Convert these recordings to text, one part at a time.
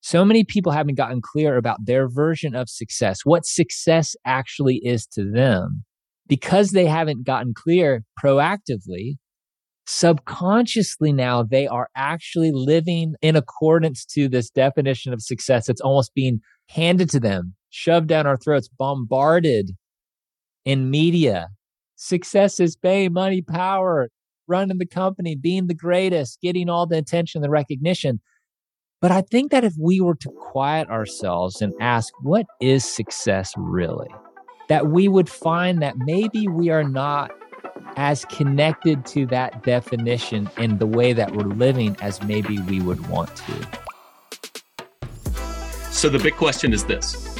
So many people haven't gotten clear about their version of success, what success actually is to them. Because they haven't gotten clear proactively, subconsciously now they are actually living in accordance to this definition of success. It's almost being handed to them, shoved down our throats, bombarded in media. Success is fame, money, power, running the company, being the greatest, getting all the attention, the recognition. But I think that if we were to quiet ourselves and ask, what is success really? That we would find that maybe we are not as connected to that definition in the way that we're living as maybe we would want to. So, the big question is this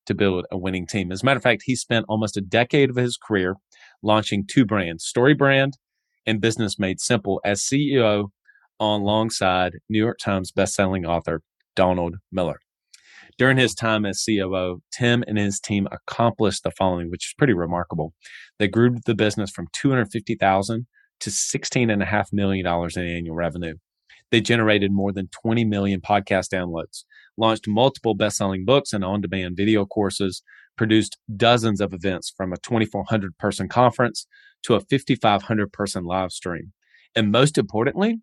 to build a winning team. As a matter of fact, he spent almost a decade of his career launching two brands, Story Brand and Business Made Simple, as CEO alongside New York Times bestselling author Donald Miller. During his time as COO, Tim and his team accomplished the following, which is pretty remarkable. They grew the business from 250,000 to $16.5 million in annual revenue. They generated more than 20 million podcast downloads launched multiple best-selling books and on-demand video courses, produced dozens of events from a 2400 person conference to a 5500 person live stream. And most importantly,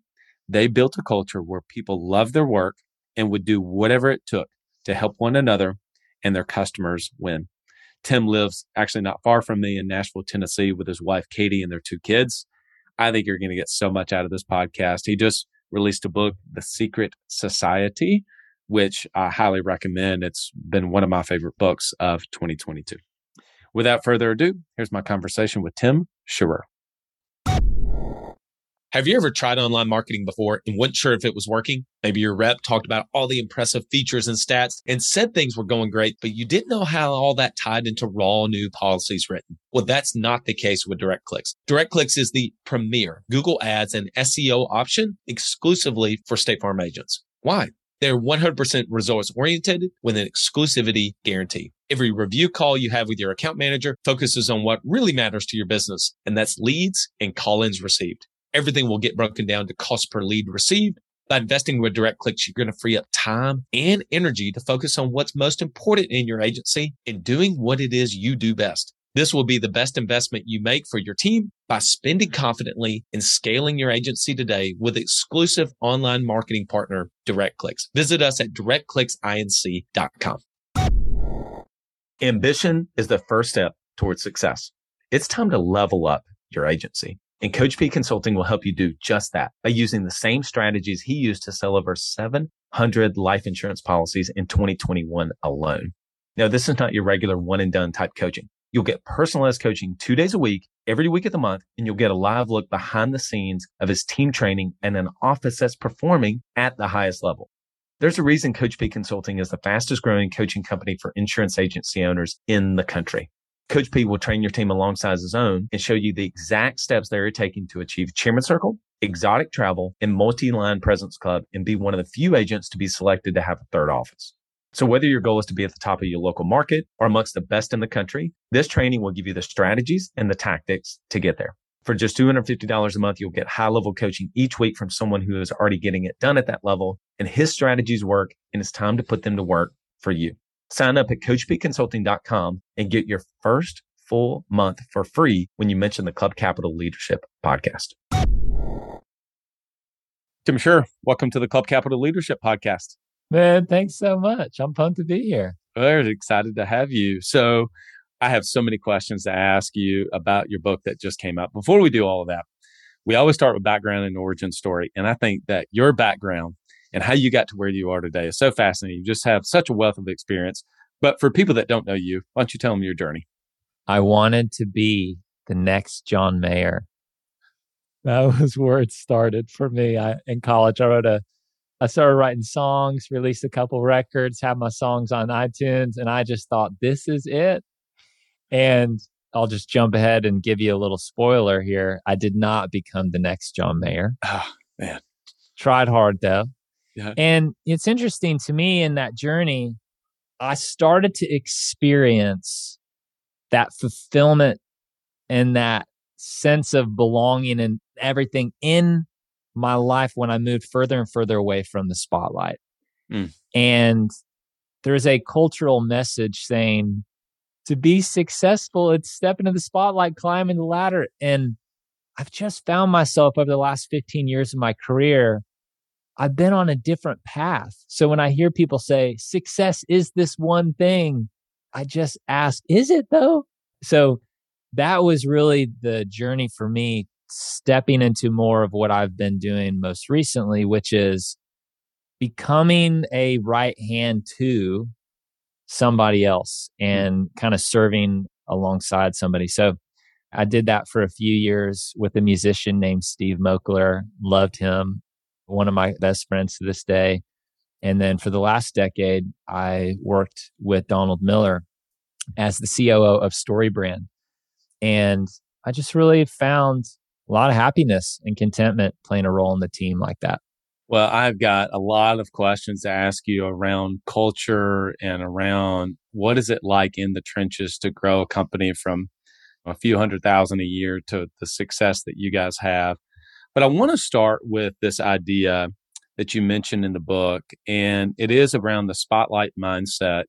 they built a culture where people loved their work and would do whatever it took to help one another and their customers win. Tim lives actually not far from me in Nashville, Tennessee with his wife, Katie, and their two kids. I think you're going to get so much out of this podcast. He just released a book, The Secret Society, which I highly recommend. It's been one of my favorite books of 2022. Without further ado, here's my conversation with Tim Schurrer. Have you ever tried online marketing before and weren't sure if it was working? Maybe your rep talked about all the impressive features and stats and said things were going great, but you didn't know how all that tied into raw new policies written. Well, that's not the case with DirectClicks. DirectClicks is the premier Google Ads and SEO option exclusively for State Farm agents. Why? They're 100% results oriented with an exclusivity guarantee. Every review call you have with your account manager focuses on what really matters to your business, and that's leads and call ins received. Everything will get broken down to cost per lead received. By investing with DirectClicks, you're going to free up time and energy to focus on what's most important in your agency and doing what it is you do best. This will be the best investment you make for your team by spending mm-hmm. confidently and scaling your agency today with exclusive online marketing partner, DirectClicks. Visit us at directclicksinc.com. Ambition is the first step towards success. It's time to level up your agency. And Coach P Consulting will help you do just that by using the same strategies he used to sell over 700 life insurance policies in 2021 alone. Now, this is not your regular one and done type coaching. You'll get personalized coaching two days a week, every week of the month, and you'll get a live look behind the scenes of his team training and an office that's performing at the highest level. There's a reason Coach P Consulting is the fastest growing coaching company for insurance agency owners in the country. Coach P will train your team alongside his own and show you the exact steps they're taking to achieve Chairman Circle, exotic travel, and multi-line President's Club and be one of the few agents to be selected to have a third office. So whether your goal is to be at the top of your local market or amongst the best in the country, this training will give you the strategies and the tactics to get there. For just $250 a month, you'll get high level coaching each week from someone who is already getting it done at that level and his strategies work and it's time to put them to work for you. Sign up at coachpconsulting.com and get your first full month for free when you mention the Club Capital Leadership podcast. Tim Schurrer, welcome to the Club Capital Leadership podcast. Man, thanks so much. I'm pumped to be here. We're excited to have you. So, I have so many questions to ask you about your book that just came out. Before we do all of that, we always start with background and origin story. And I think that your background and how you got to where you are today is so fascinating. You just have such a wealth of experience. But for people that don't know you, why don't you tell them your journey? I wanted to be the next John Mayer. That was where it started for me. I, in college, I wrote a, I started writing songs, released a couple records, had my songs on iTunes, and I just thought, this is it. And I'll just jump ahead and give you a little spoiler here. I did not become the next John Mayer. Oh, man. Tried hard though. Yeah. And it's interesting to me in that journey, I started to experience that fulfillment and that sense of belonging and everything in my life when I moved further and further away from the spotlight. Mm. And there's a cultural message saying to be successful, it's stepping into the spotlight, climbing the ladder. And I've just found myself over the last 15 years of my career, I've been on a different path. So when I hear people say success is this one thing, I just ask, is it though? So that was really the journey for me, stepping into more of what I've been doing most recently, which is becoming a right hand to somebody else and kind of serving alongside somebody. So I did that for a few years with a musician named Steve Moakler. Loved him. One of my best friends to this day. And then for the last decade, I worked with Donald Miller as the COO of StoryBrand. And I just really found a lot of happiness and contentment playing a role in the team like that. Well, I've got a lot of questions to ask you around culture and around what is it like in the trenches to grow a company from a few hundred thousand a year to the success that you guys have. But I want to start with this idea that you mentioned in the book, and it is around the spotlight mindset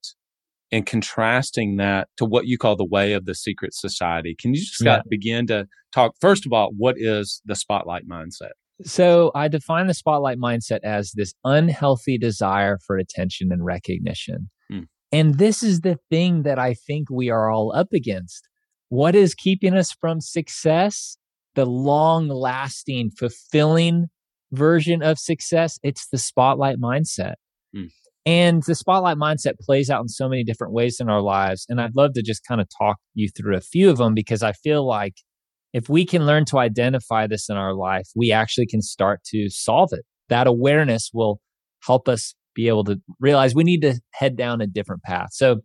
and contrasting that to what you call the way of the secret society. Can you just yeah. begin to talk, first of all, what is the spotlight mindset? So I define the spotlight mindset as this unhealthy desire for attention and recognition. Hmm. And this is the thing that I think we are all up against. What is keeping us from success? The long lasting, fulfilling version of success. It's the spotlight mindset. Hmm. And the spotlight mindset plays out in so many different ways in our lives. And I'd love to just kind of talk you through a few of them because I feel like if we can learn to identify this in our life, we actually can start to solve it. That awareness will help us be able to realize we need to head down a different path. So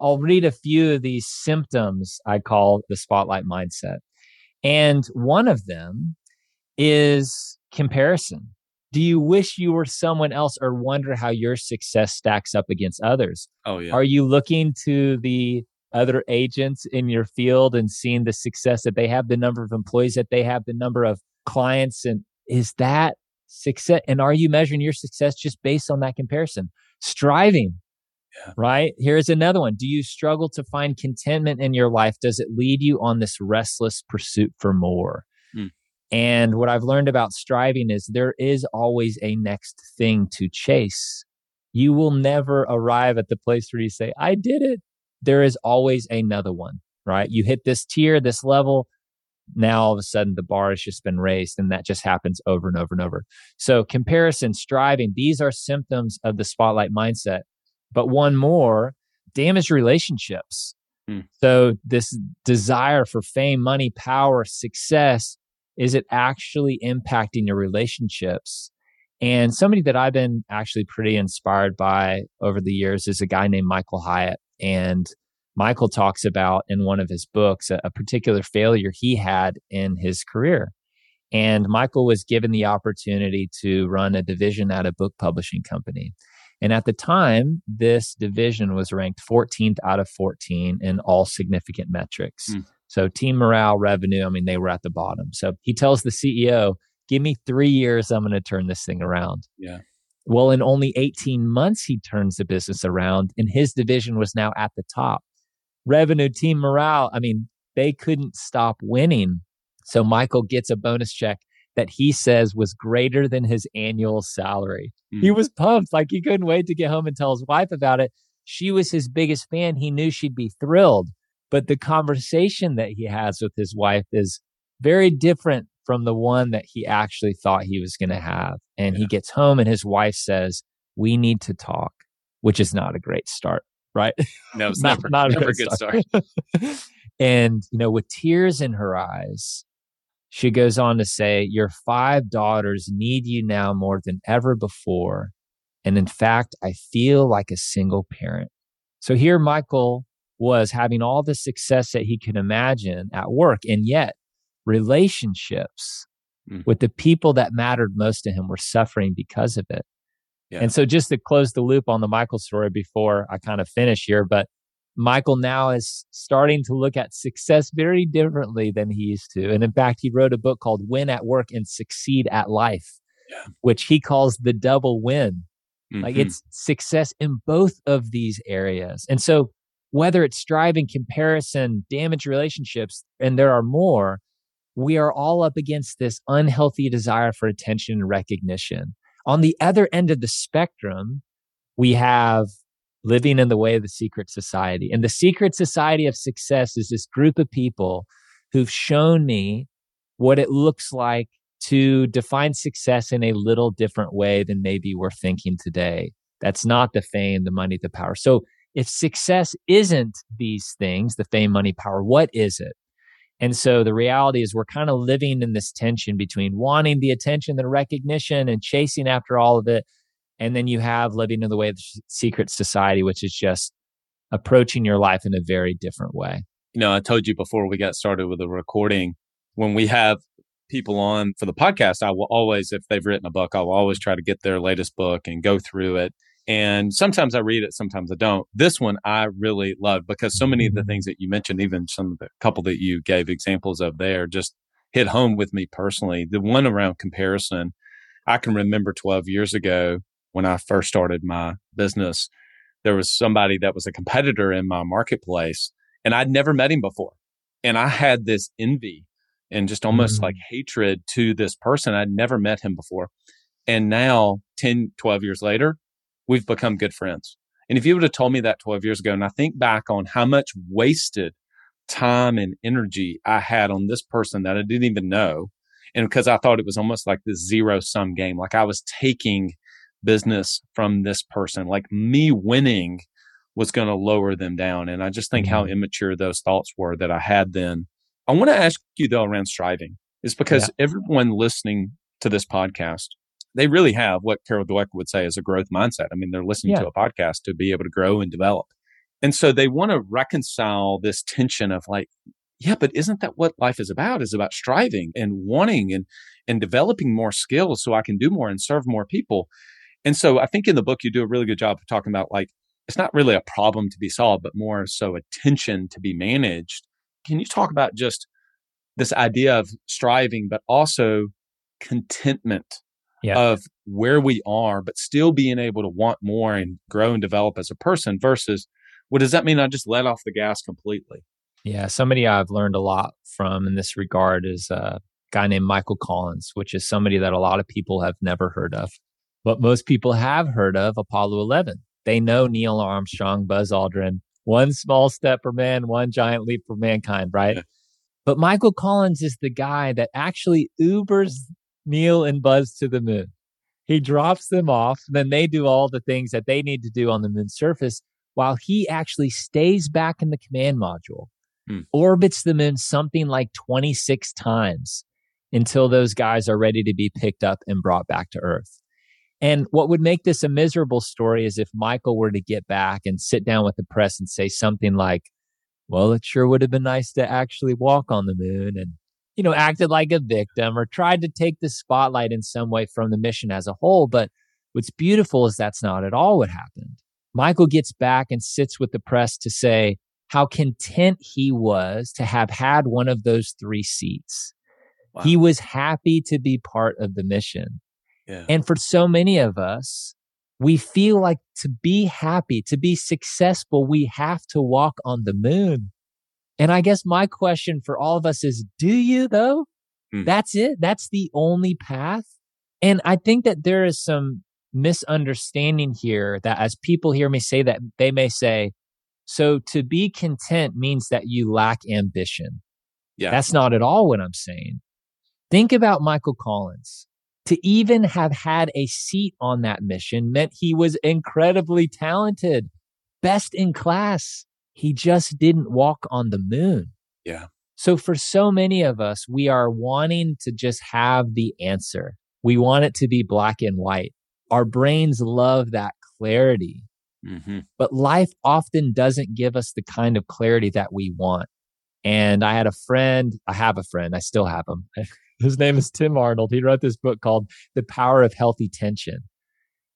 I'll read a few of these symptoms I call the spotlight mindset. And one of them is comparison. Do you wish you were someone else or wonder how your success stacks up against others? Oh, yeah. Are you looking to the other agents in your field and seeing the success that they have, the number of employees that they have, the number of clients. And is that success? And are you measuring your success just based on that comparison? Striving, yeah. right? Here's another one. Do you struggle to find contentment in your life? Does it lead you on this restless pursuit for more? Hmm. And what I've learned about striving is there is always a next thing to chase. You will never arrive at the place where you say, I did it there is always another one, right? You hit this tier, this level. Now all of a sudden the bar has just been raised and that just happens over and over and over. So comparison, striving, these are symptoms of the spotlight mindset. But one more, damaged relationships. Hmm. So this desire for fame, money, power, success, is it actually impacting your relationships? And somebody that I've been actually pretty inspired by over the years is a guy named Michael Hyatt. And Michael talks about in one of his books a, a particular failure he had in his career. And Michael was given the opportunity to run a division at a book publishing company. And at the time, this division was ranked 14th out of 14 in all significant metrics. Mm. So, team morale, revenue, I mean, they were at the bottom. So, he tells the CEO, Give me three years, I'm going to turn this thing around. Yeah. Well, in only 18 months, he turns the business around, and his division was now at the top. Revenue, team morale, I mean, they couldn't stop winning. So Michael gets a bonus check that he says was greater than his annual salary. Mm. He was pumped, like he couldn't wait to get home and tell his wife about it. She was his biggest fan. He knew she'd be thrilled. But the conversation that he has with his wife is very different from the one that he actually thought he was going to have. And Yeah. he gets home and his wife says, We need to talk, which is not a great start, right? No, it's Not- never, not a never good start. and, you know, with tears in her eyes, she goes on to say, Your five daughters need you now more than ever before. And in fact, I feel like a single parent. So here, Michael was having all the success that he could imagine at work. And yet, relationships Mm. with the people that mattered most to him were suffering because of it. Yeah. And so, just to close the loop on the Michael story before I kind of finish here, but Michael now is starting to look at success very differently than he used to. And in fact, he wrote a book called Win at Work and Succeed at Life, Yeah. which he calls the double win. Like Mhm. it's success in both of these areas. And so, whether it's striving, comparison, damaged relationships, and there are more, we are all up against this unhealthy desire for attention and recognition. On the other end of the spectrum, we have living in the way of the secret society. And the secret society of success is this group of people who've shown me what it looks like to define success in a little different way than maybe we're thinking today. That's not the fame, the money, the power. So if success isn't these things, the fame, money, power, what is it? And so the reality is we're kind of living in this tension between wanting the attention, the recognition, and chasing after all of it. And then you have living in the way of the secret society, which is just approaching your life in a very different way. you know, I told you before we got started with the recording, when we have people on for the podcast, I will always, if they've written a book, I will always try to get their latest book and go through it. And sometimes I read it, sometimes I don't. This one I really loved because so many of the things that you mentioned, even some of the couple that you gave examples of there, just hit home with me personally. The one around comparison, I can remember 12 years ago when I first started my business, there was somebody that was a competitor in my marketplace and I'd never met him before. And I had this envy and just almost Mm. like hatred to this person. I'd never met him before. And now 10, 12 years later, we've become good friends. And if you would have told me that 12 years ago, and I think back on how much wasted time and energy I had on this person that I didn't even know. And because I thought it was almost like this zero sum game, like I was taking business from this person, like me winning was going to lower them down. And I just think how Mhm. immature those thoughts were that I had then. I want to ask you though around striving is because everyone listening to this podcast, they really have what Carol Dweck would say is a growth mindset. I mean, they're listening Yeah. to a podcast to be able to grow and develop. And so they want to reconcile this tension of like, yeah, but isn't that what life is about? Is about striving and wanting and and developing more skills so I can do more and serve more people. And so I think in the book you do a really good job of talking about like it's not really a problem to be solved, but more so a tension to be managed. Can you talk about just this idea of striving, but also contentment Yeah. of where we are, but still being able to want more and grow and develop as a person versus what does that mean? I just let off the gas completely. Yeah, somebody I've learned a lot from in this regard is a guy named Michael Collins, which is somebody that a lot of people have never heard of. But most people have heard of Apollo 11. They know Neil Armstrong, Buzz Aldrin, one small step for man, one giant leap for mankind, right? Yeah. But Michael Collins is the guy that actually Ubers Neil and Buzz to the moon. He drops them off, then they do all the things that they need to do on the moon's surface while he actually stays back in the command module hmm. orbits the moon something like 26 times until those guys are ready to be picked up and brought back to Earth. And what would make this a miserable story is if Michael were to get back and sit down with the press and say something like, well, it sure would have been nice to actually walk on the moon and, you know, acted like a victim or tried to take the spotlight in some way from the mission as a whole. But what's beautiful is that's not at all what happened. Michael gets back and sits with the press to say, how content he was to have had one of those three seats. Wow. He was happy to be part of the mission. yeah. And for so many of us, we feel like to be happy, to be successful, we have to walk on the moon. And I guess my question for all of us is do you though? Hmm. That's it. That's the only path. And I think that there is some misunderstanding here that as people hear me say that, they may say, so to be content means that you lack ambition. Yeah. That's not at all what I'm saying. Think about Michael Collins. To even have had a seat on that mission meant he was incredibly talented, best in class. He just didn't walk on the moon. Yeah. So for so many of us, we are wanting to just have the answer. We want it to be black and white. Our brains love that clarity. Mm-hmm. But life often doesn't give us the kind of clarity that we want. And I had a friend, I have a friend, I still have him. His name is Tim Arnold. He wrote this book called The Power of Healthy Tension.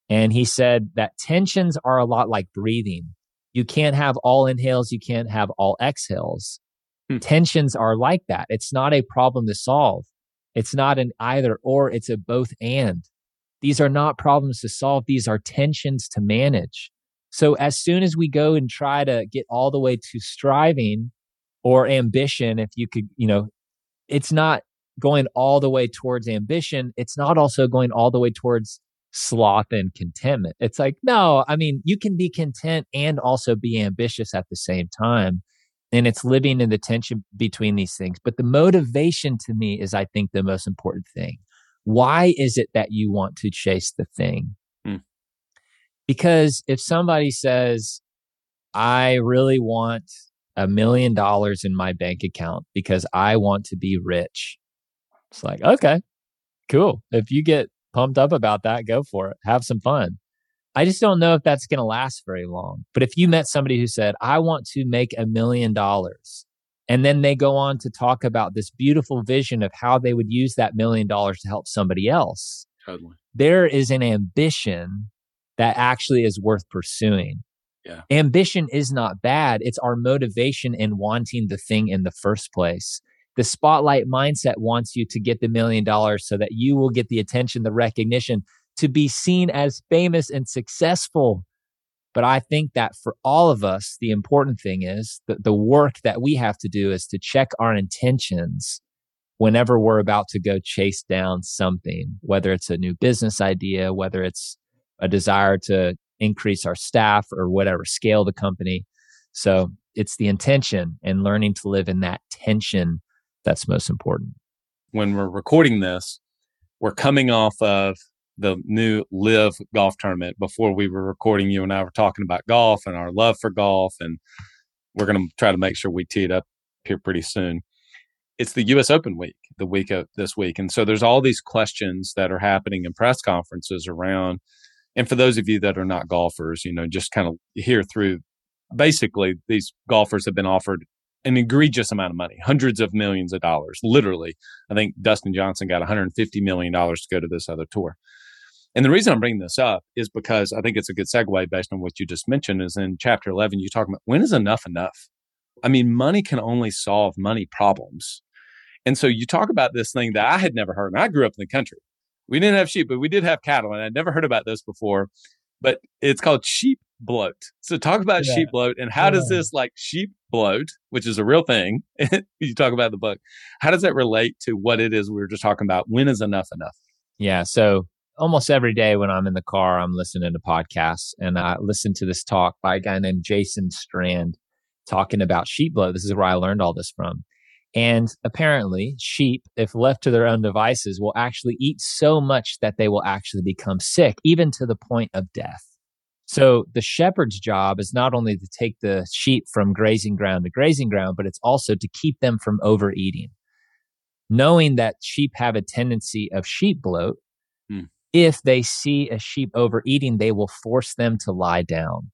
And he said that tensions are a lot like breathing. You can't have all inhales, you can't have all exhales. Hmm. Tensions are like that. It's not a problem to solve. It's not an either or, it's a both and. These are not problems to solve. These are tensions to manage. So as soon as we go and try to get all the way to striving or ambition, if you could, you know, it's not going all the way towards ambition. It's not also going all the way towards sloth and contentment. It's like, no, I mean, you can be content and also be ambitious at the same time. And it's living in the tension between these things. But the motivation to me is, I think, the most important thing. Why is it that you want to chase the thing? Hmm. Because if somebody says, I really want a million dollars in my bank account because I want to be rich, it's like, okay, cool. If you get pumped up about that, go for it. Have some fun. I just don't know if that's going to last very long. But if you met somebody who said, I want to make a million dollars, and then they go on to talk about this beautiful vision of how they would use that million dollars to help somebody else, Totally. there is an ambition that actually is worth pursuing. Yeah. Ambition is not bad. It's our motivation in wanting the thing in the first place. The spotlight mindset wants you to get the million dollars so that you will get the attention, the recognition to be seen as famous and successful. But I think that for all of us, the important thing is that the work that we have to do is to check our intentions whenever we're about to go chase down something, whether it's a new business idea, whether it's a desire to increase our staff or whatever, scale the company. So it's the intention and learning to live in that tension that's most important. When we're recording this, we're coming off of the new LIV golf tournament before we were recording you and i were talking about golf and our love for golf and we're going to try to make sure we tee it up here pretty soon it's the us open week the week of this week and so there's all these questions that are happening in press conferences around and for those of you that are not golfers you know just kind of hear through basically these golfers have been offered an egregious amount of money, hundreds of millions of dollars. Literally, I think Dustin Johnson got 150 million dollars to go to this other tour. And the reason I'm bringing this up is because I think it's a good segue based on what you just mentioned. Is in chapter 11, you talk about when is enough enough? I mean, money can only solve money problems. And so you talk about this thing that I had never heard. And I grew up in the country. We didn't have sheep, but we did have cattle. And I'd never heard about this before. But it's called sheep bloat. So talk about yeah. sheep bloat and how yeah. does this like sheep bloat, which is a real thing, you talk about the book, how does that relate to what it is we were just talking about? When is enough enough? Yeah. So almost every day when I'm in the car, I'm listening to podcasts and I listen to this talk by a guy named Jason Strand talking about sheep bloat. This is where I learned all this from. And apparently, sheep, if left to their own devices, will actually eat so much that they will actually become sick, even to the point of death. So the shepherd's job is not only to take the sheep from grazing ground to grazing ground, but it's also to keep them from overeating. Knowing that sheep have a tendency of sheep bloat, hmm. if they see a sheep overeating, they will force them to lie down.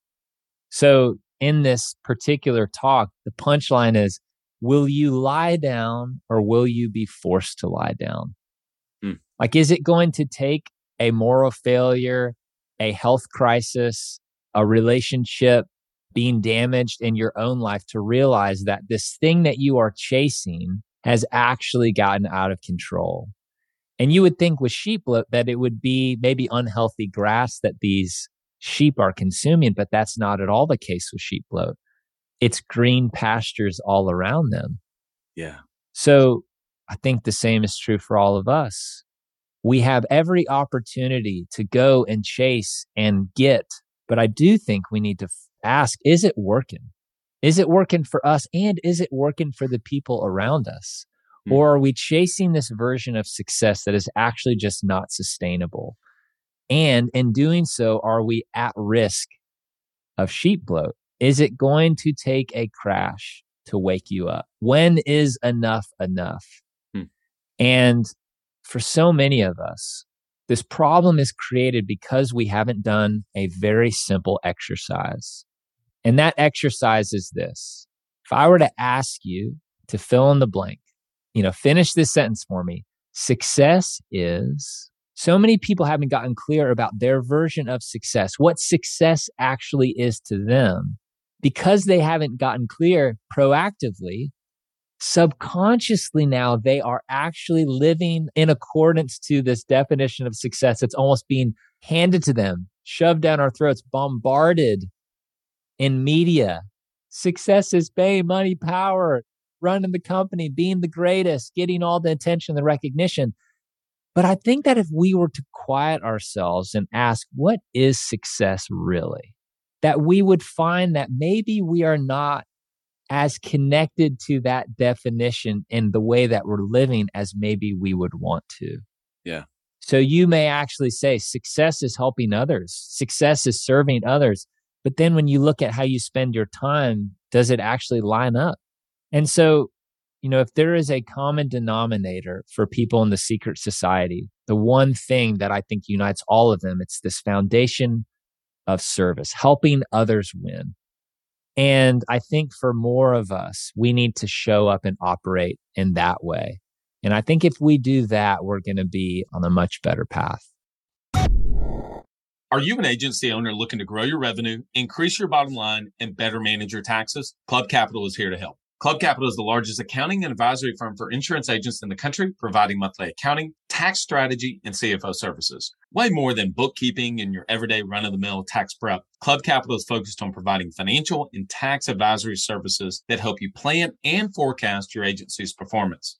So in this particular talk, the punchline is, will you lie down or will you be forced to lie down? Hmm. Like, is it going to take a moral failure, a health crisis, a relationship being damaged in your own life to realize that this thing that you are chasing has actually gotten out of control. And you would think with sheep that it would be maybe unhealthy grass that these sheep are consuming, but that's not at all the case with sheep bloat. It's green pastures all around them. Yeah. So I think the same is true for all of us we have every opportunity to go and chase and get. But I do think we need to ask, is it working? Is it working for us? And is it working for the people around us? Mm. Or are we chasing this version of success that is actually just not sustainable? And in doing so, are we at risk of sheep bloat? Is it going to take a crash to wake you up? When is enough enough? Hmm. And for so many of us, this problem is created because we haven't done a very simple exercise. And that exercise is this. If I were to ask you to fill in the blank, you know, finish this sentence for me. Success is so many people haven't gotten clear about their version of success, what success actually is to them. Because they haven't gotten clear proactively, subconsciously now they are actually living in accordance to this definition of success that's almost being handed to them, shoved down our throats, bombarded in media. Success is fame, money, power, running the company, being the greatest, getting all the attention, the recognition. But I think that if we were to quiet ourselves and ask, what is success really? That we would find that maybe we are not as connected to that definition in the way that we're living as maybe we would want to. Yeah. So you may actually say success is helping others, success is serving others. But then when you look at how you spend your time, does it actually line up? And so you know, if there is a common denominator for people in the secret society, the one thing that I think unites all of them, it's this foundation of service, helping others win. And I think for more of us, we need to show up and operate in that way. And I think if we do that, we're going to be on a much better path. Are you an agency owner looking to grow your revenue, increase your bottom line, and better manage your taxes? Club Capital is here to help. Club Capital is the largest accounting and advisory firm for insurance agents in the country, providing monthly accounting, tax strategy, and CFO services. Way more than bookkeeping and your everyday run of the mill tax prep. Club Capital is focused on providing financial and tax advisory services that help you plan and forecast your agency's performance.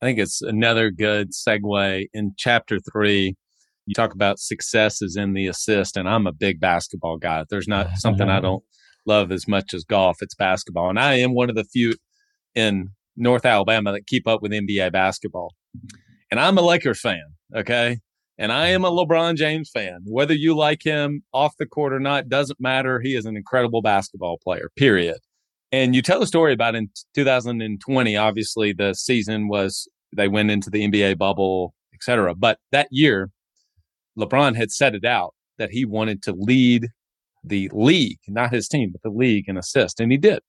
I think it's another good segue in chapter three. You talk about successes in the assist, and I'm a big basketball guy. There's not something I don't love as much as golf. It's basketball. And I am one of the few in North Alabama that keep up with NBA basketball. And I'm a Lakers fan. Okay. And I am a LeBron James fan. Whether you like him off the court or not doesn't matter. He is an incredible basketball player, period. And you tell a story about in 2020, obviously the season was, they went into the NBA bubble, et cetera. But that year, LeBron had set it out that he wanted to lead the league, not his team, but the league in assist. And he did.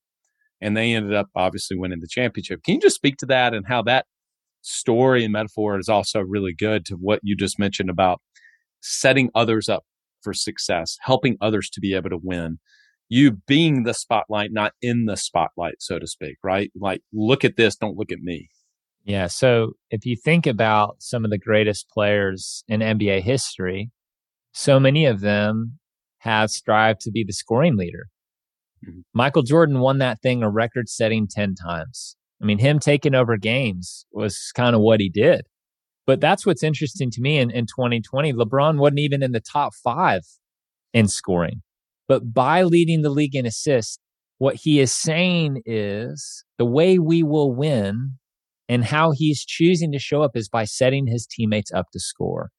And they ended up obviously winning the championship. Can you just speak to that and how that story and metaphor is also really good to what you just mentioned about setting others up for success, helping others to be able to win. You being the spotlight, not in the spotlight, so to speak, right? Like, look at this, don't look at me. Yeah. So if you think about some of the greatest players in NBA history, so many of them have strived to be the scoring leader. Mm-hmm. Michael Jordan won that thing a record setting 10 times. I mean, him taking over games was kind of what he did. But that's what's interesting to me in, in 2020. LeBron wasn't even in the top five in scoring. But by leading the league in assists, what he is saying is the way we will win and how he's choosing to show up is by setting his teammates up to score.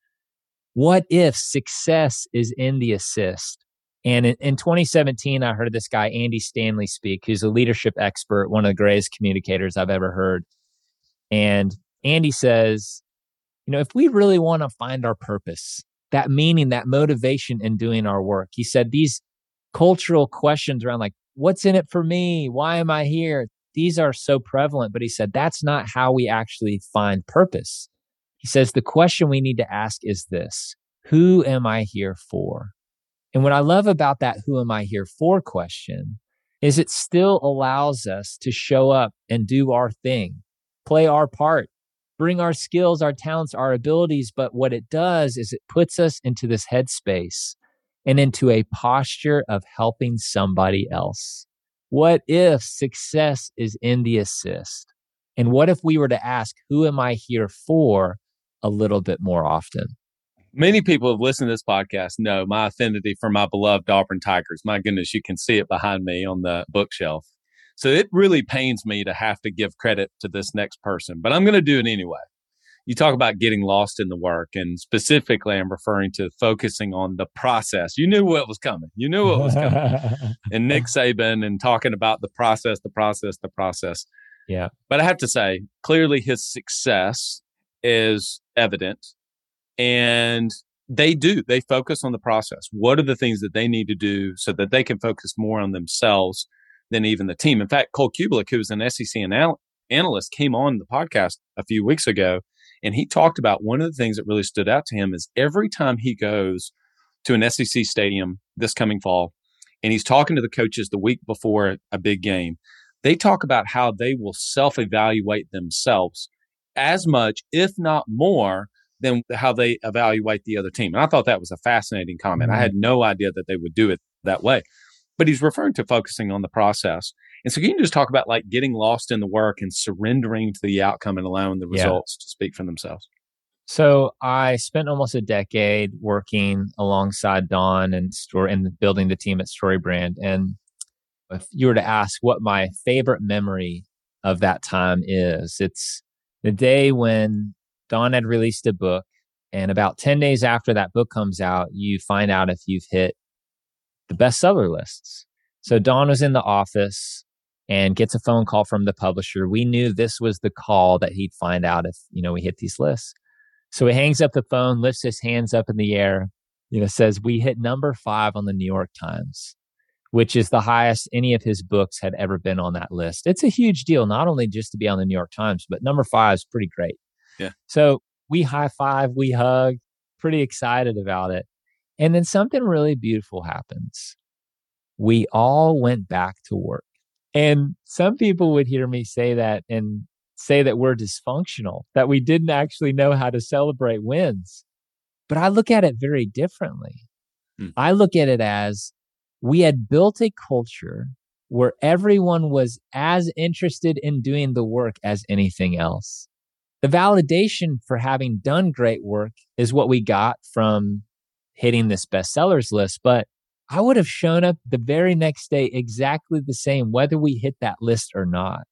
What if success is in the assist? And in, in 2017, I heard this guy, Andy Stanley, speak, who's a leadership expert, one of the greatest communicators I've ever heard. And Andy says, you know, if we really want to find our purpose, that meaning, that motivation in doing our work, he said these cultural questions around like, what's in it for me? Why am I here? These are so prevalent. But he said, that's not how we actually find purpose. He says, the question we need to ask is this Who am I here for? And what I love about that who am I here for question is it still allows us to show up and do our thing, play our part, bring our skills, our talents, our abilities. But what it does is it puts us into this headspace and into a posture of helping somebody else. What if success is in the assist? And what if we were to ask, who am I here for a little bit more often? Many people have listened to this podcast know my affinity for my beloved Auburn Tigers. My goodness, you can see it behind me on the bookshelf. So it really pains me to have to give credit to this next person, but I'm going to do it anyway you talk about getting lost in the work and specifically i'm referring to focusing on the process. You knew what was coming. You knew what was coming. And nick saban and talking about the process the process the process. Yeah. But i have to say clearly his success is evident and they do. They focus on the process. What are the things that they need to do so that they can focus more on themselves than even the team? In fact cole cubelic who was an sec anal- analyst came on the podcast a few weeks ago and he talked about one of the things that really stood out to him is every time he goes to an SEC stadium this coming fall and he's talking to the coaches the week before a big game, they talk about how they will self evaluate themselves as much, if not more, than how they evaluate the other team. And I thought that was a fascinating comment. Mm-hmm. I had no idea that they would do it that way. But he's referring to focusing on the process. And so can you just talk about like getting lost in the work and surrendering to the outcome and allowing the results yeah. to speak for themselves? So I spent almost a decade working alongside Don and story and building the team at Story Brand. And if you were to ask what my favorite memory of that time is, it's the day when Don had released a book. And about 10 days after that book comes out, you find out if you've hit the bestseller lists. So Don was in the office and gets a phone call from the publisher. We knew this was the call that he'd find out if, you know, we hit these lists. So he hangs up the phone, lifts his hands up in the air, you know, says, We hit number five on the New York Times, which is the highest any of his books had ever been on that list. It's a huge deal, not only just to be on the New York Times, but number five is pretty great. Yeah. So we high five, we hug, pretty excited about it. And then something really beautiful happens. We all went back to work. And some people would hear me say that and say that we're dysfunctional, that we didn't actually know how to celebrate wins. But I look at it very differently. Hmm. I look at it as we had built a culture where everyone was as interested in doing the work as anything else. The validation for having done great work is what we got from hitting this bestsellers list. But I would have shown up the very next day exactly the same, whether we hit that list or not.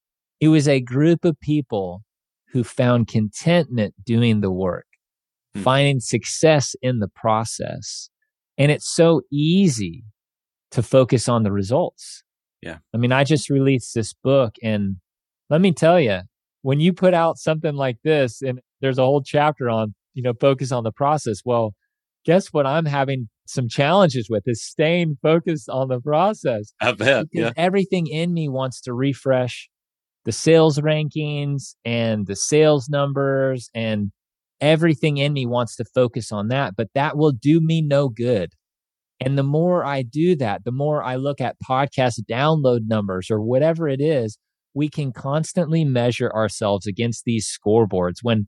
It was a group of people who found contentment doing the work, hmm. finding success in the process. And it's so easy to focus on the results. Yeah. I mean, I just released this book and let me tell you, when you put out something like this and there's a whole chapter on, you know, focus on the process. Well, guess what I'm having some challenges with is staying focused on the process. I bet. Yeah. Everything in me wants to refresh the sales rankings and the sales numbers and everything in me wants to focus on that, but that will do me no good. And the more I do that, the more I look at podcast download numbers or whatever it is, we can constantly measure ourselves against these scoreboards when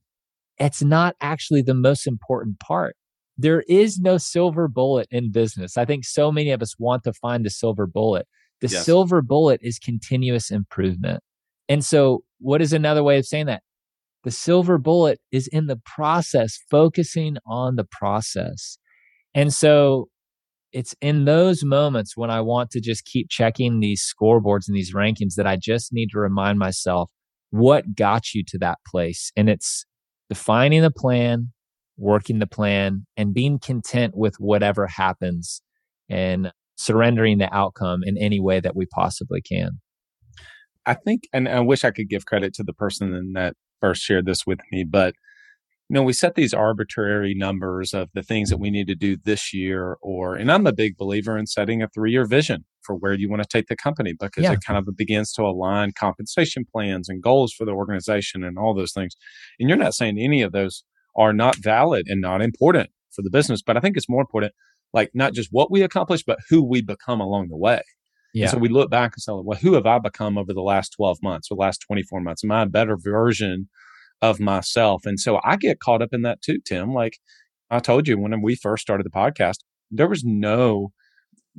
it's not actually the most important part there is no silver bullet in business. I think so many of us want to find the silver bullet. The yes. silver bullet is continuous improvement. And so, what is another way of saying that? The silver bullet is in the process, focusing on the process. And so, it's in those moments when I want to just keep checking these scoreboards and these rankings that I just need to remind myself what got you to that place. And it's defining the plan, working the plan and being content with whatever happens and surrendering the outcome in any way that we possibly can. I think, and I wish I could give credit to the person that first shared this with me, but you know, we set these arbitrary numbers of the things that we need to do this year, or, and I'm a big believer in setting a three year vision for where you want to take the company because Yeah. it kind of begins to align compensation plans and goals for the organization and all those things. And you're not saying any of those are not valid and not important for the business, but I think it's more important, like not just what we accomplish, but who we become along the way. Yeah. And so we look back and say, well, who have I become over the last 12 months or last 24 months? Am I a better version of myself? And so I get caught up in that too, Tim. Like I told you when we first started the podcast, there was no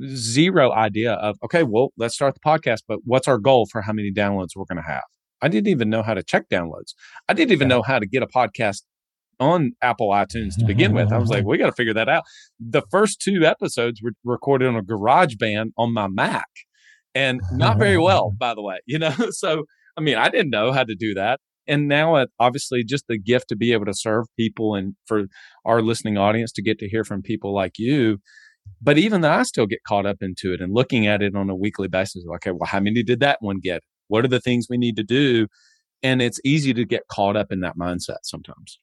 zero idea of, okay, well, let's start the podcast, but what's our goal for how many downloads we're going to have? I didn't even know how to check downloads. I didn't even Yeah. know how to get a podcast on Apple iTunes to begin with. I was like, we got to figure that out. The first two episodes were recorded on a GarageBand on my Mac and not very well, by the way, you know? So, I mean, I didn't know how to do that. And now, it, obviously, just the gift to be able to serve people and for our listening audience to get to hear from people like you. But even though I still get caught up into it and looking at it on a weekly basis, okay, well, how many did that one get? What are the things we need to do? And it's easy to get caught up in that mindset sometimes.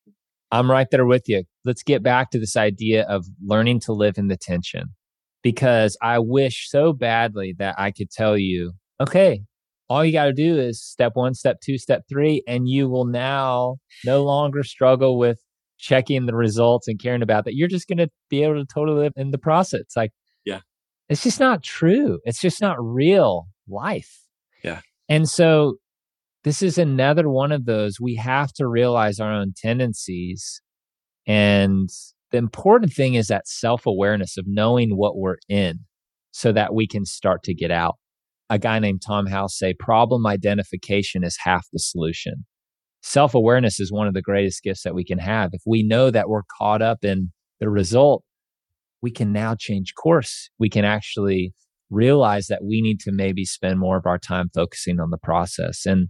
I'm right there with you. Let's get back to this idea of learning to live in the tension because I wish so badly that I could tell you, okay, all you got to do is step one, step two, step three, and you will now no longer struggle with checking the results and caring about that. You're just going to be able to totally live in the process. Like, Yeah. it's just not true. It's just not real life. Yeah. And so this is another one of those we have to realize our own tendencies. And the important thing is that self-awareness of knowing what we're in so that we can start to get out. A guy named Tom House say problem identification is half the solution. Self-awareness is one of the greatest gifts that we can have. If we know that we're caught up in the result we can now change course. We can actually realize that we need to maybe spend more of our time focusing on the process. And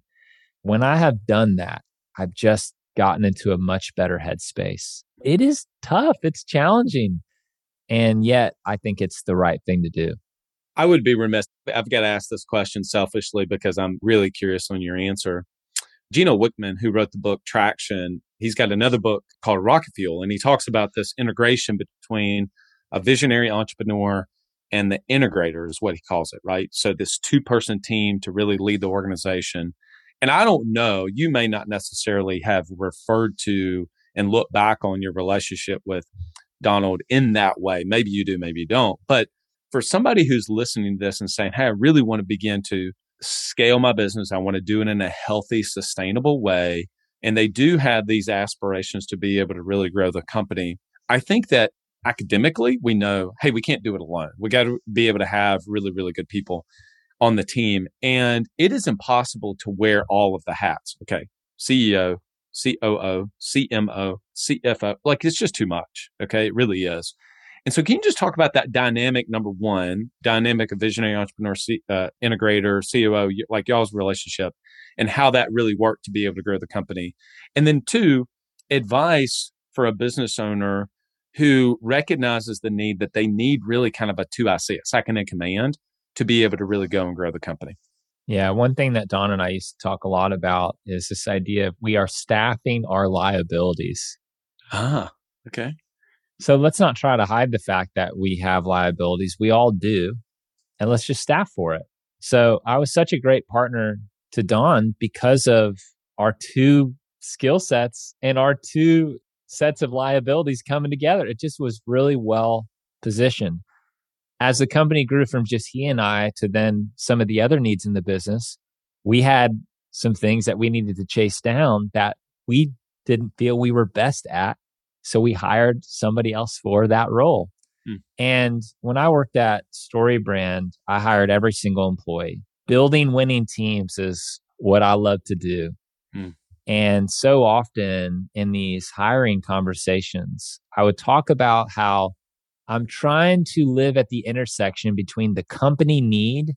when I have done that, I've just gotten into a much better headspace. It is tough, it's challenging. And yet, I think it's the right thing to do. I would be remiss. I've got to ask this question selfishly because I'm really curious on your answer. Gino Wickman, who wrote the book Traction, he's got another book called Rocket Fuel, and he talks about this integration between a visionary entrepreneur and the integrator, is what he calls it, right? So, this two person team to really lead the organization. And I don't know, you may not necessarily have referred to and look back on your relationship with Donald in that way. Maybe you do, maybe you don't. But for somebody who's listening to this and saying, Hey, I really want to begin to scale my business, I want to do it in a healthy, sustainable way. And they do have these aspirations to be able to really grow the company. I think that academically, we know, hey, we can't do it alone. We got to be able to have really, really good people on the team. And it is impossible to wear all of the hats. Okay. CEO, COO, CMO, CFO. Like it's just too much. Okay. It really is. And so, can you just talk about that dynamic? Number one, dynamic of visionary entrepreneur, C, uh, integrator, COO, like y'all's relationship, and how that really worked to be able to grow the company. And then two, advice for a business owner who recognizes the need that they need really kind of a two IC, a second in command, to be able to really go and grow the company. Yeah, one thing that Don and I used to talk a lot about is this idea of we are staffing our liabilities. Ah, okay. So let's not try to hide the fact that we have liabilities. We all do. And let's just staff for it. So I was such a great partner to Don because of our two skill sets and our two sets of liabilities coming together. It just was really well positioned. As the company grew from just he and I to then some of the other needs in the business, we had some things that we needed to chase down that we didn't feel we were best at. So we hired somebody else for that role. Hmm. And when I worked at StoryBrand, I hired every single employee. Building winning teams is what I love to do. Hmm. And so often in these hiring conversations, I would talk about how I'm trying to live at the intersection between the company need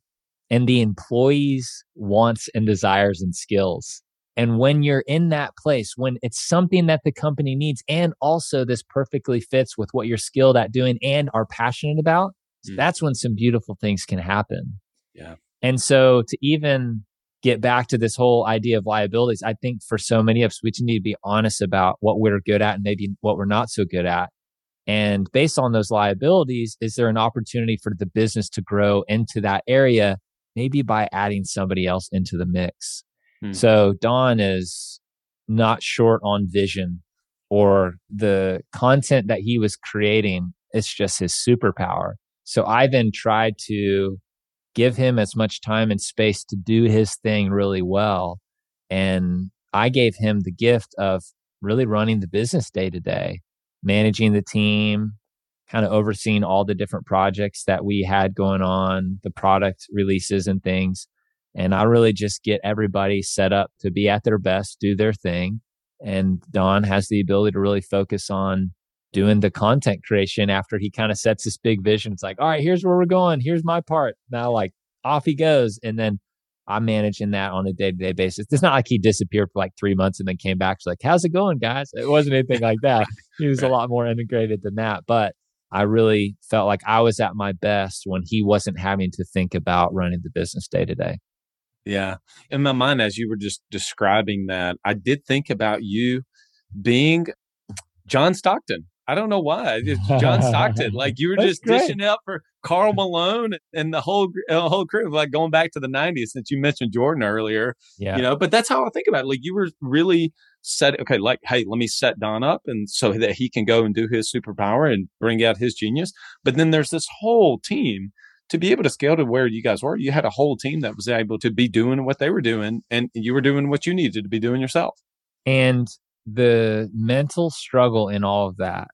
and the employee's wants and desires and skills. And when you're in that place, when it's something that the company needs, and also this perfectly fits with what you're skilled at doing and are passionate about, Mm. that's when some beautiful things can happen. Yeah. And so to even get back to this whole idea of liabilities, I think for so many of us, we just need to be honest about what we're good at and maybe what we're not so good at. And based on those liabilities, is there an opportunity for the business to grow into that area, maybe by adding somebody else into the mix? Hmm. So Don is not short on vision or the content that he was creating. It's just his superpower. So I then tried to give him as much time and space to do his thing really well. And I gave him the gift of really running the business day to day, managing the team, kind of overseeing all the different projects that we had going on, the product releases and things. And I really just get everybody set up to be at their best, do their thing. And Don has the ability to really focus on doing the content creation after he kind of sets this big vision. It's like, all right, here's where we're going. Here's my part. Now, like, off he goes. And then I'm managing that on a day to day basis. It's not like he disappeared for like three months and then came back. It's like, how's it going, guys? It wasn't anything like that. He was a lot more integrated than that. But I really felt like I was at my best when he wasn't having to think about running the business day to day. Yeah. In my mind, as you were just describing that, I did think about you being John Stockton. I don't know why. Just John Stockton. Like you were just great. dishing out for Karl Malone and the whole uh, whole crew. Like going back to the '90s, since you mentioned Jordan earlier. Yeah. You know, but that's how I think about it. Like you were really set. Okay, like hey, let me set Don up, and so that he can go and do his superpower and bring out his genius. But then there's this whole team to be able to scale to where you guys were. You had a whole team that was able to be doing what they were doing, and you were doing what you needed to be doing yourself. And the mental struggle in all of that,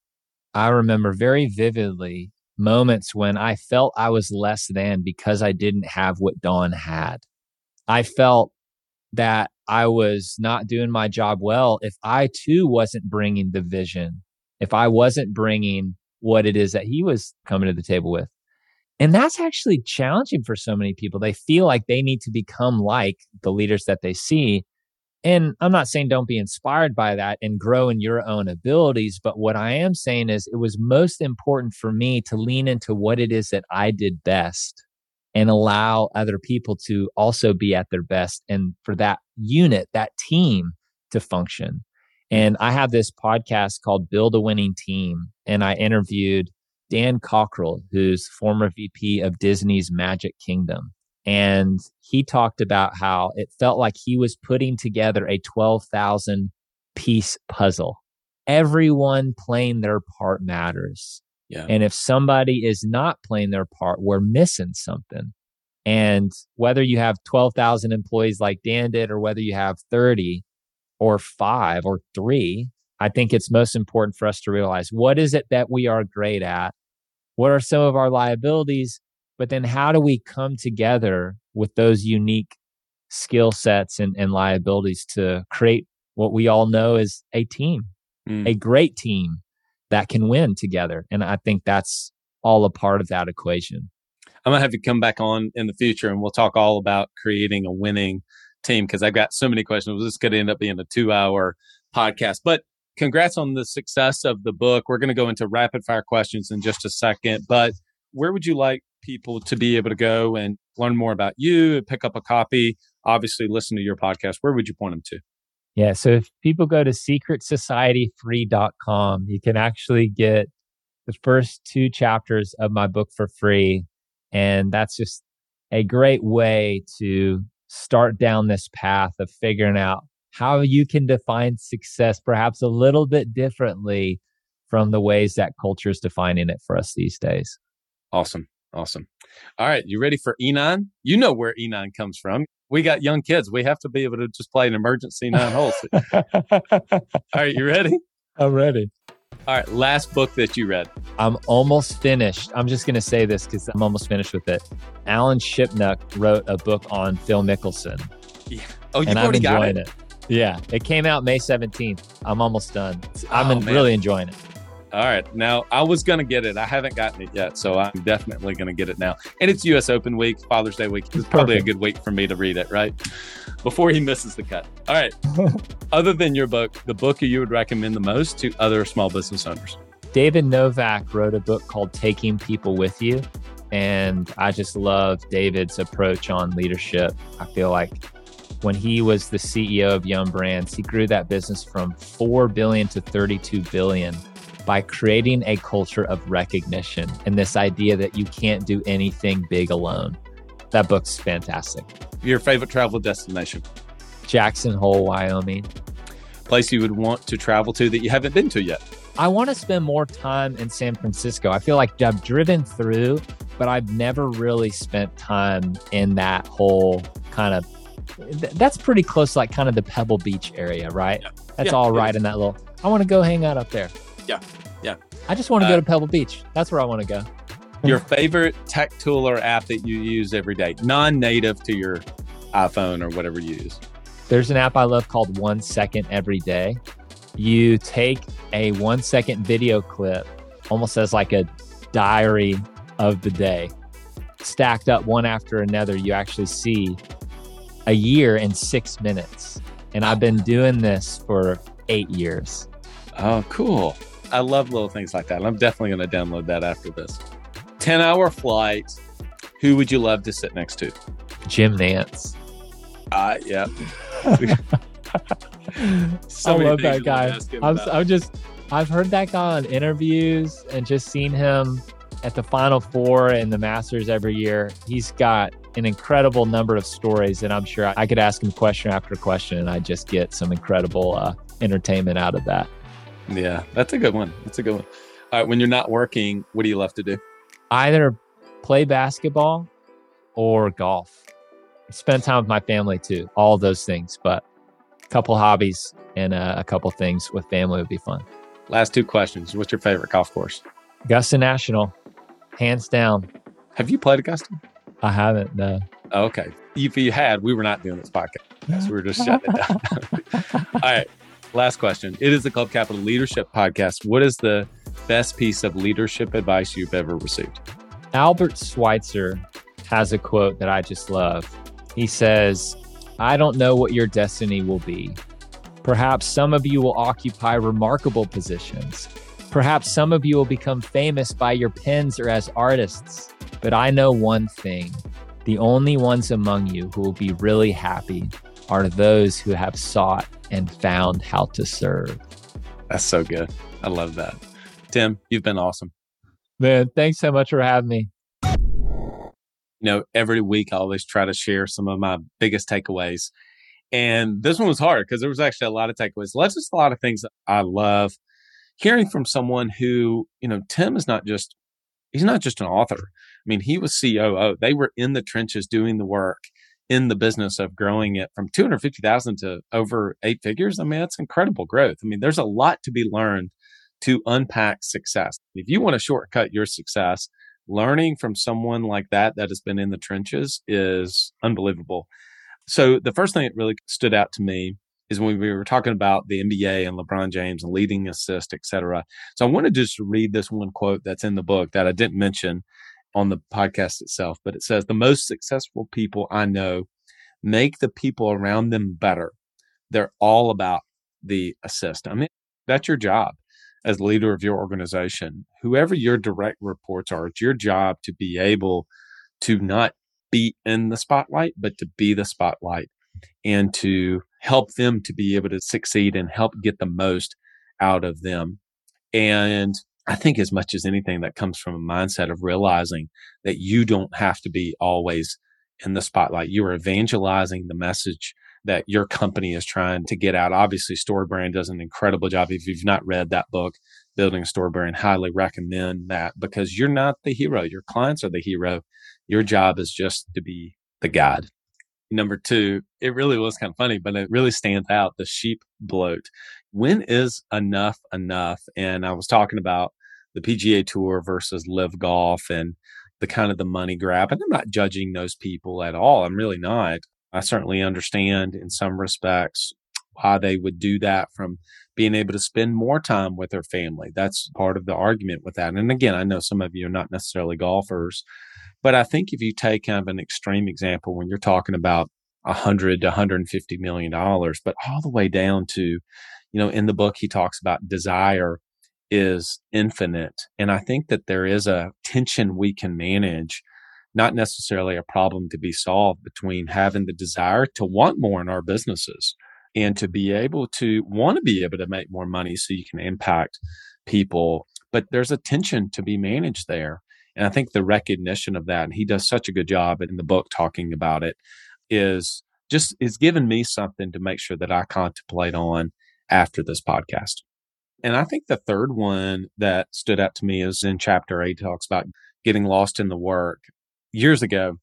I remember very vividly moments when I felt I was less than because I didn't have what Don had. I felt that I was not doing my job well if I too wasn't bringing the vision, if I wasn't bringing what it is that he was coming to the table with. And that's actually challenging for so many people. They feel like they need to become like the leaders that they see. And I'm not saying don't be inspired by that and grow in your own abilities. But what I am saying is it was most important for me to lean into what it is that I did best and allow other people to also be at their best and for that unit, that team to function. And I have this podcast called Build a Winning Team. And I interviewed Dan Cockerell, who's former VP of Disney's Magic Kingdom. And he talked about how it felt like he was putting together a 12,000 piece puzzle. Everyone playing their part matters. Yeah. And if somebody is not playing their part, we're missing something. And whether you have 12,000 employees like Dan did, or whether you have 30 or five or three, I think it's most important for us to realize what is it that we are great at? What are some of our liabilities? But then how do we come together with those unique skill sets and, and liabilities to create what we all know is a team, mm. a great team that can win together. And I think that's all a part of that equation. I'm gonna have to come back on in the future and we'll talk all about creating a winning team because I've got so many questions. This could end up being a two hour podcast. But congrats on the success of the book. We're gonna go into rapid fire questions in just a second. But where would you like people to be able to go and learn more about you, pick up a copy, obviously listen to your podcast, where would you point them to? Yeah. So if people go to secretsocietyfree.com, you can actually get the first two chapters of my book for free. And that's just a great way to start down this path of figuring out how you can define success perhaps a little bit differently from the ways that culture is defining it for us these days. Awesome. Awesome. All right. You ready for Enon? You know where Enon comes from. We got young kids. We have to be able to just play an emergency nine holes. All right. You ready? I'm ready. All right. Last book that you read. I'm almost finished. I'm just going to say this because I'm almost finished with it. Alan Shipnuck wrote a book on Phil Mickelson. Yeah. Oh, you've already got it? it? Yeah. It came out May 17th. I'm almost done. I'm oh, really enjoying it. All right. Now, I was going to get it. I haven't gotten it yet. So I'm definitely going to get it now. And it's US Open week, Father's Day week. It's probably a good week for me to read it, right? Before he misses the cut. All right. Other than your book, the book you would recommend the most to other small business owners? David Novak wrote a book called Taking People With You. And I just love David's approach on leadership. I feel like when he was the CEO of Yum Brands, he grew that business from 4 billion to 32 billion by creating a culture of recognition and this idea that you can't do anything big alone. That book's fantastic. Your favorite travel destination? Jackson Hole, Wyoming. Place you would want to travel to that you haven't been to yet? I want to spend more time in San Francisco. I feel like I've driven through, but I've never really spent time in that whole kind of. That's pretty close, to like kind of the Pebble Beach area, right? That's yeah, all right in that little. I want to go hang out up there. Yeah, yeah. I just want to uh, go to Pebble Beach. That's where I want to go. your favorite tech tool or app that you use every day, non-native to your iPhone or whatever you use. There's an app I love called One Second Every Day. You take a one second video clip, almost as like a diary of the day, stacked up one after another. You actually see a year in six minutes. And I've been doing this for eight years. Oh, cool. I love little things like that. I'm definitely going to download that after this. 10 hour flight. Who would you love to sit next to? Jim Nantz. Uh, yeah. so I love that guy. I'm, I'm just, I've heard that guy on interviews and just seen him at the Final Four and the Masters every year. He's got an incredible number of stories, and I'm sure I could ask him question after question, and I just get some incredible uh, entertainment out of that. Yeah, that's a good one. That's a good one. All right, when you're not working, what do you love to do? Either play basketball or golf. Spend time with my family too. All those things, but a couple hobbies and uh, a couple things with family would be fun. Last two questions. What's your favorite golf course? Augusta National, hands down. Have you played Augusta? I haven't. No. Okay. If you had, we were not doing this podcast. So we were just shutting it down. All right. Last question. It is the Club Capital Leadership Podcast. What is the best piece of leadership advice you've ever received? Albert Schweitzer has a quote that I just love. He says, I don't know what your destiny will be. Perhaps some of you will occupy remarkable positions. Perhaps some of you will become famous by your pens or as artists. But I know one thing the only ones among you who will be really happy are those who have sought and found how to serve. That's so good. I love that. Tim, you've been awesome. Man, thanks so much for having me. You know, every week I always try to share some of my biggest takeaways. And this one was hard because there was actually a lot of takeaways. Let's just a lot of things that I love hearing from someone who, you know, Tim is not just, he's not just an author. I mean, he was COO. They were in the trenches doing the work in the business of growing it from 250,000 to over eight figures. I mean, that's incredible growth. I mean, there's a lot to be learned to unpack success. If you want to shortcut your success, learning from someone like that that has been in the trenches is unbelievable. So the first thing that really stood out to me is when we were talking about the NBA and LeBron James and leading assist, et cetera. So I wanted to just read this one quote that's in the book that I didn't mention on the podcast itself, but it says the most successful people I know make the people around them better. They're all about the assist. I mean, that's your job as leader of your organization. Whoever your direct reports are, it's your job to be able to not be in the spotlight, but to be the spotlight and to help them to be able to succeed and help get the most out of them. And I think as much as anything that comes from a mindset of realizing that you don't have to be always in the spotlight. You are evangelizing the message that your company is trying to get out. Obviously, StoryBrand does an incredible job. If you've not read that book, Building a StoryBrand, highly recommend that because you're not the hero. Your clients are the hero. Your job is just to be the guide. Number two, it really was kind of funny, but it really stands out the sheep bloat. When is enough enough? And I was talking about the PGA Tour versus LIV Golf and the kind of the money grab. And I'm not judging those people at all. I'm really not. I certainly understand in some respects why they would do that from being able to spend more time with their family. That's part of the argument with that. And again, I know some of you are not necessarily golfers, but I think if you take kind of an extreme example when you're talking about a hundred to 150 million dollars, but all the way down to, you know, in the book, he talks about desire is infinite. And I think that there is a tension we can manage, not necessarily a problem to be solved between having the desire to want more in our businesses and to be able to want to be able to make more money so you can impact people. But there's a tension to be managed there. And I think the recognition of that, and he does such a good job in the book talking about it, is just is giving me something to make sure that I contemplate on after this podcast. And I think the third one that stood out to me is in chapter eight, talks about getting lost in the work. Years ago,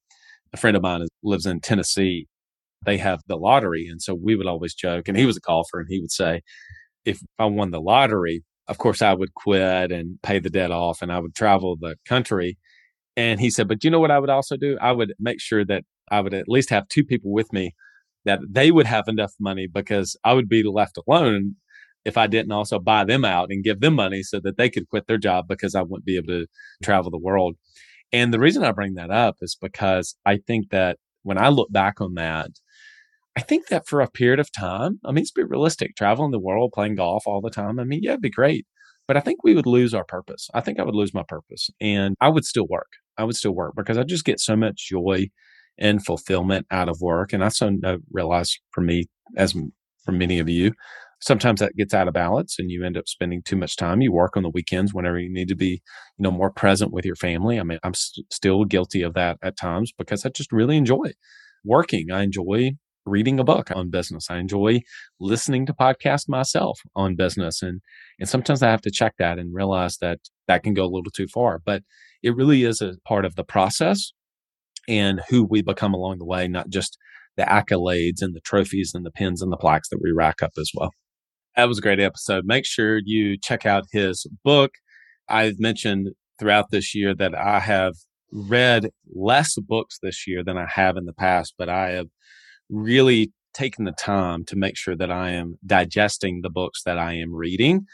a friend of mine lives in Tennessee. They have the lottery. And so we would always joke, and he was a golfer, and he would say, if I won the lottery, of course, I would quit and pay the debt off and I would travel the country. And he said, but you know what I would also do? I would make sure that I would at least have two people with me that they would have enough money because I would be left alone if I didn't also buy them out and give them money so that they could quit their job because I wouldn't be able to travel the world. And the reason I bring that up is because I think that when I look back on that, I think that for a period of time, I mean, let's be realistic, traveling the world, playing golf all the time. I mean, yeah, it'd be great. But I think we would lose our purpose. I think I would lose my purpose and I would still work. I would still work because I just get so much joy and fulfillment out of work. And I so uh, realize for me, as for many of you, sometimes that gets out of balance and you end up spending too much time. You work on the weekends whenever you need to be, you know, more present with your family. I mean, I'm st- still guilty of that at times because I just really enjoy working. I enjoy reading a book on business. I enjoy listening to podcasts myself on business. And, and sometimes I have to check that and realize that that can go a little too far, but it really is a part of the process and who we become along the way, not just the accolades and the trophies and the pins and the plaques that we rack up as well. That was a great episode. Make sure you check out his book. I've mentioned throughout this year that I have read less books this year than I have in the past, but I have really taken the time to make sure that I am digesting the books that I am reading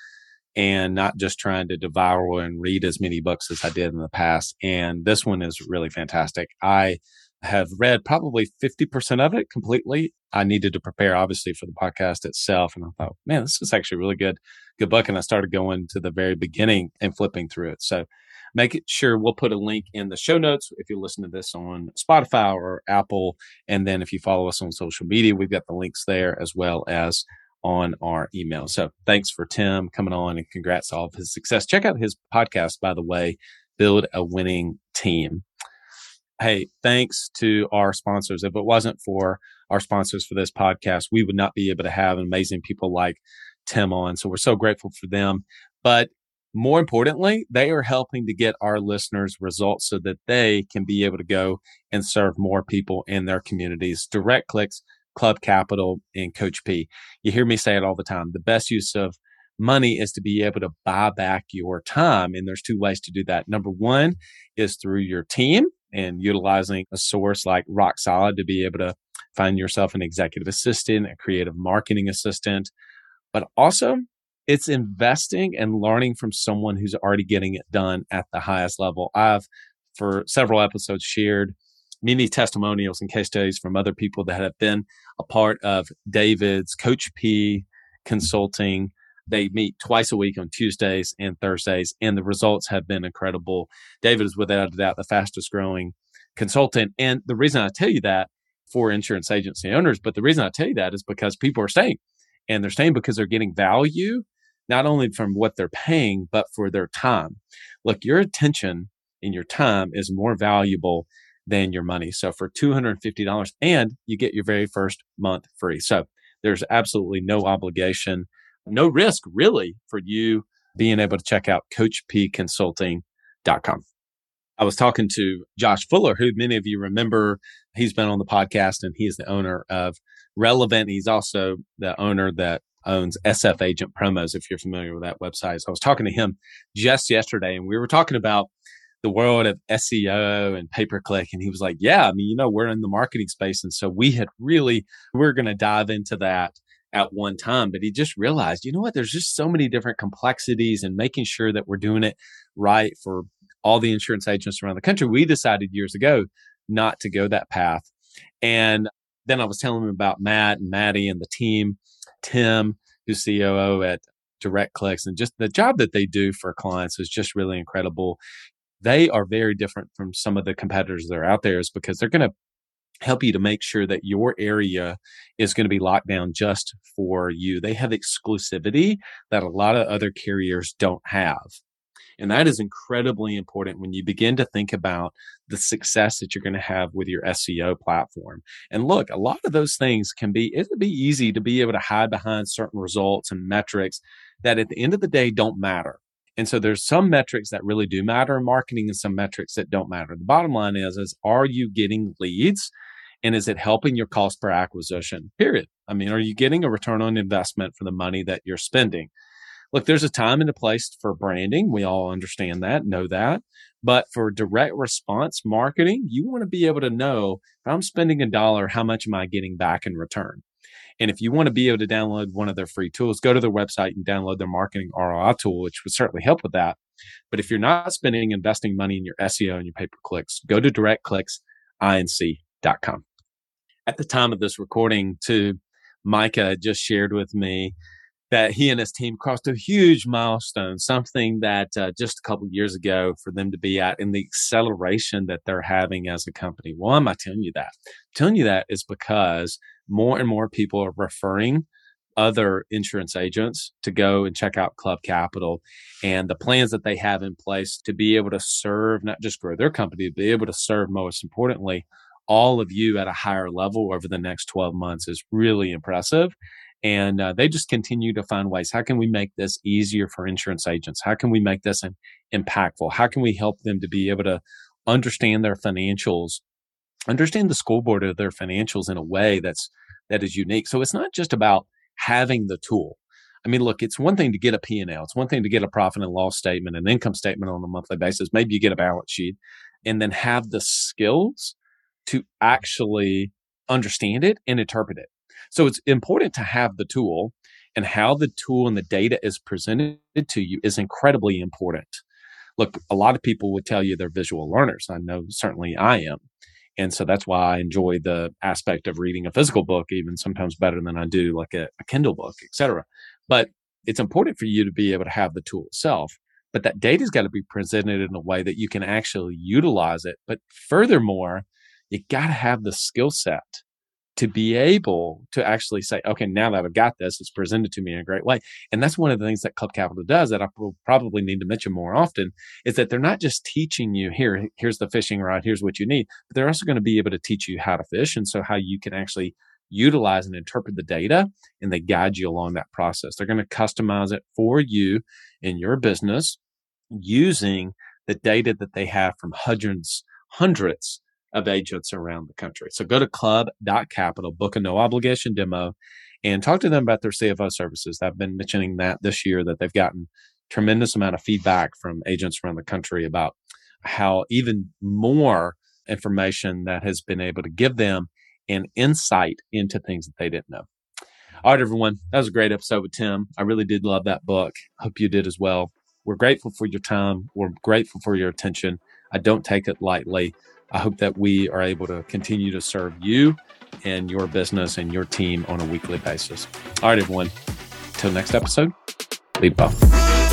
and not just trying to devour and read as many books as I did in the past. And this one is really fantastic. I have read probably 50% of it completely. I needed to prepare obviously for the podcast itself. And I thought, man, this is actually really good, good book. And I started going to the very beginning and flipping through it. So make sure we'll put a link in the show notes if you listen to this on Spotify or Apple. And then if you follow us on social media, we've got the links there as well as on our email. So thanks for Tim coming on and congrats all of his success. Check out his podcast, by the way, Build a Winning Team hey, thanks to our sponsors. If it wasn't for our sponsors for this podcast, we would not be able to have amazing people like Tim on. So we're so grateful for them. But more importantly, they are helping to get our listeners results so that they can be able to go and serve more people in their communities. Direct clicks, Club Capital, and Coach P. You hear me say it all the time. The best use of money is to be able to buy back your time. And there's two ways to do that. Number one is through your team and utilizing a source like Rock Solid to be able to find yourself an executive assistant, a creative marketing assistant, but also it's investing and learning from someone who's already getting it done at the highest level. I've, for several episodes, shared many testimonials and case studies from other people that have been a part of David's Coach P consulting they meet twice a week on Tuesdays and Thursdays, and the results have been incredible. David is without a doubt the fastest growing consultant. And the reason I tell you that for insurance agency owners, but the reason I tell you that is because people are staying and they're staying because they're getting value, not only from what they're paying, but for their time. Look, your attention and your time is more valuable than your money. So for $250 and you get your very first month free. So there's absolutely no obligation no risk really for you being able to check out coachpconsulting.com. I was talking to Josh Fuller, who many of you remember. He's been on the podcast and he is the owner of Relevant. He's also the owner that owns SF Agent Promos, if you're familiar with that website. So I was talking to him just yesterday and we were talking about the world of SEO and pay per click. And he was like, Yeah, I mean, you know, we're in the marketing space. And so we had really, we're going to dive into that at one time, but he just realized, you know what, there's just so many different complexities and making sure that we're doing it right for all the insurance agents around the country. We decided years ago not to go that path. And then I was telling him about Matt and Maddie and the team, Tim, who's COO at Direct Clicks, and just the job that they do for clients is just really incredible. They are very different from some of the competitors that are out there, is because they're going to help you to make sure that your area is going to be locked down just for you. They have exclusivity that a lot of other carriers don't have. And that is incredibly important when you begin to think about the success that you're going to have with your SEO platform. And look, a lot of those things can be, it'd be easy to be able to hide behind certain results and metrics that at the end of the day don't matter. And so there's some metrics that really do matter in marketing and some metrics that don't matter. The bottom line is, is are you getting leads? And is it helping your cost per acquisition? Period. I mean, are you getting a return on investment for the money that you're spending? Look, there's a time and a place for branding. We all understand that, know that. But for direct response marketing, you want to be able to know if I'm spending a dollar, how much am I getting back in return? And if you want to be able to download one of their free tools, go to their website and download their marketing ROI tool, which would certainly help with that. But if you're not spending investing money in your SEO and your pay per clicks, go to directclicksinc.com. At the time of this recording, too, Micah just shared with me that he and his team crossed a huge milestone, something that uh, just a couple years ago for them to be at in the acceleration that they're having as a company. Why am I telling you that? I'm telling you that is because more and more people are referring other insurance agents to go and check out Club Capital and the plans that they have in place to be able to serve, not just grow their company, but be able to serve most importantly, all of you at a higher level over the next 12 months is really impressive. And uh, they just continue to find ways. How can we make this easier for insurance agents? How can we make this impactful? How can we help them to be able to understand their financials, understand the scoreboard of their financials in a way that's that is unique. So it's not just about having the tool. I mean, look, it's one thing to get a P&L. It's one thing to get a profit and loss statement, an income statement on a monthly basis. Maybe you get a balance sheet and then have the skills to actually understand it and interpret it. So it's important to have the tool and how the tool and the data is presented to you is incredibly important. Look, a lot of people would tell you they're visual learners. I know certainly I am. And so that's why I enjoy the aspect of reading a physical book, even sometimes better than I do like a, a Kindle book, etc. But it's important for you to be able to have the tool itself. But that data's got to be presented in a way that you can actually utilize it. But furthermore, you got to have the skill set to be able to actually say, okay, now that I've got this, it's presented to me in a great way. And that's one of the things that Club Capital does that I will probably need to mention more often is that they're not just teaching you here, here's the fishing rod, here's what you need, but they're also going to be able to teach you how to fish. And so how you can actually utilize and interpret the data and they guide you along that process. They're going to customize it for you in your business using the data that they have from hundreds, hundreds of agents around the country. So go to club.capital, book a no obligation demo, and talk to them about their CFO services. I've been mentioning that this year that they've gotten tremendous amount of feedback from agents around the country about how even more information that has been able to give them an insight into things that they didn't know. All right, everyone. That was a great episode with Tim. I really did love that book. Hope you did as well. We're grateful for your time. We're grateful for your attention. I don't take it lightly. I hope that we are able to continue to serve you and your business and your team on a weekly basis. All right, everyone. Till next episode, lead well.